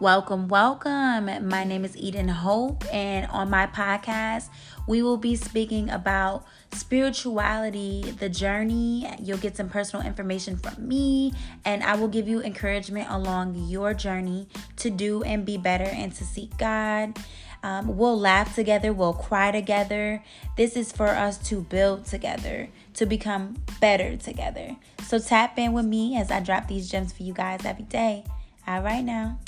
Welcome, welcome. My name is Eden Hope, and on my podcast, we will be speaking about spirituality, the journey. You'll get some personal information from me, and I will give you encouragement along your journey to do and be better and to seek God. Um, we'll laugh together, we'll cry together. This is for us to build together, to become better together. So tap in with me as I drop these gems for you guys every day. All right, now.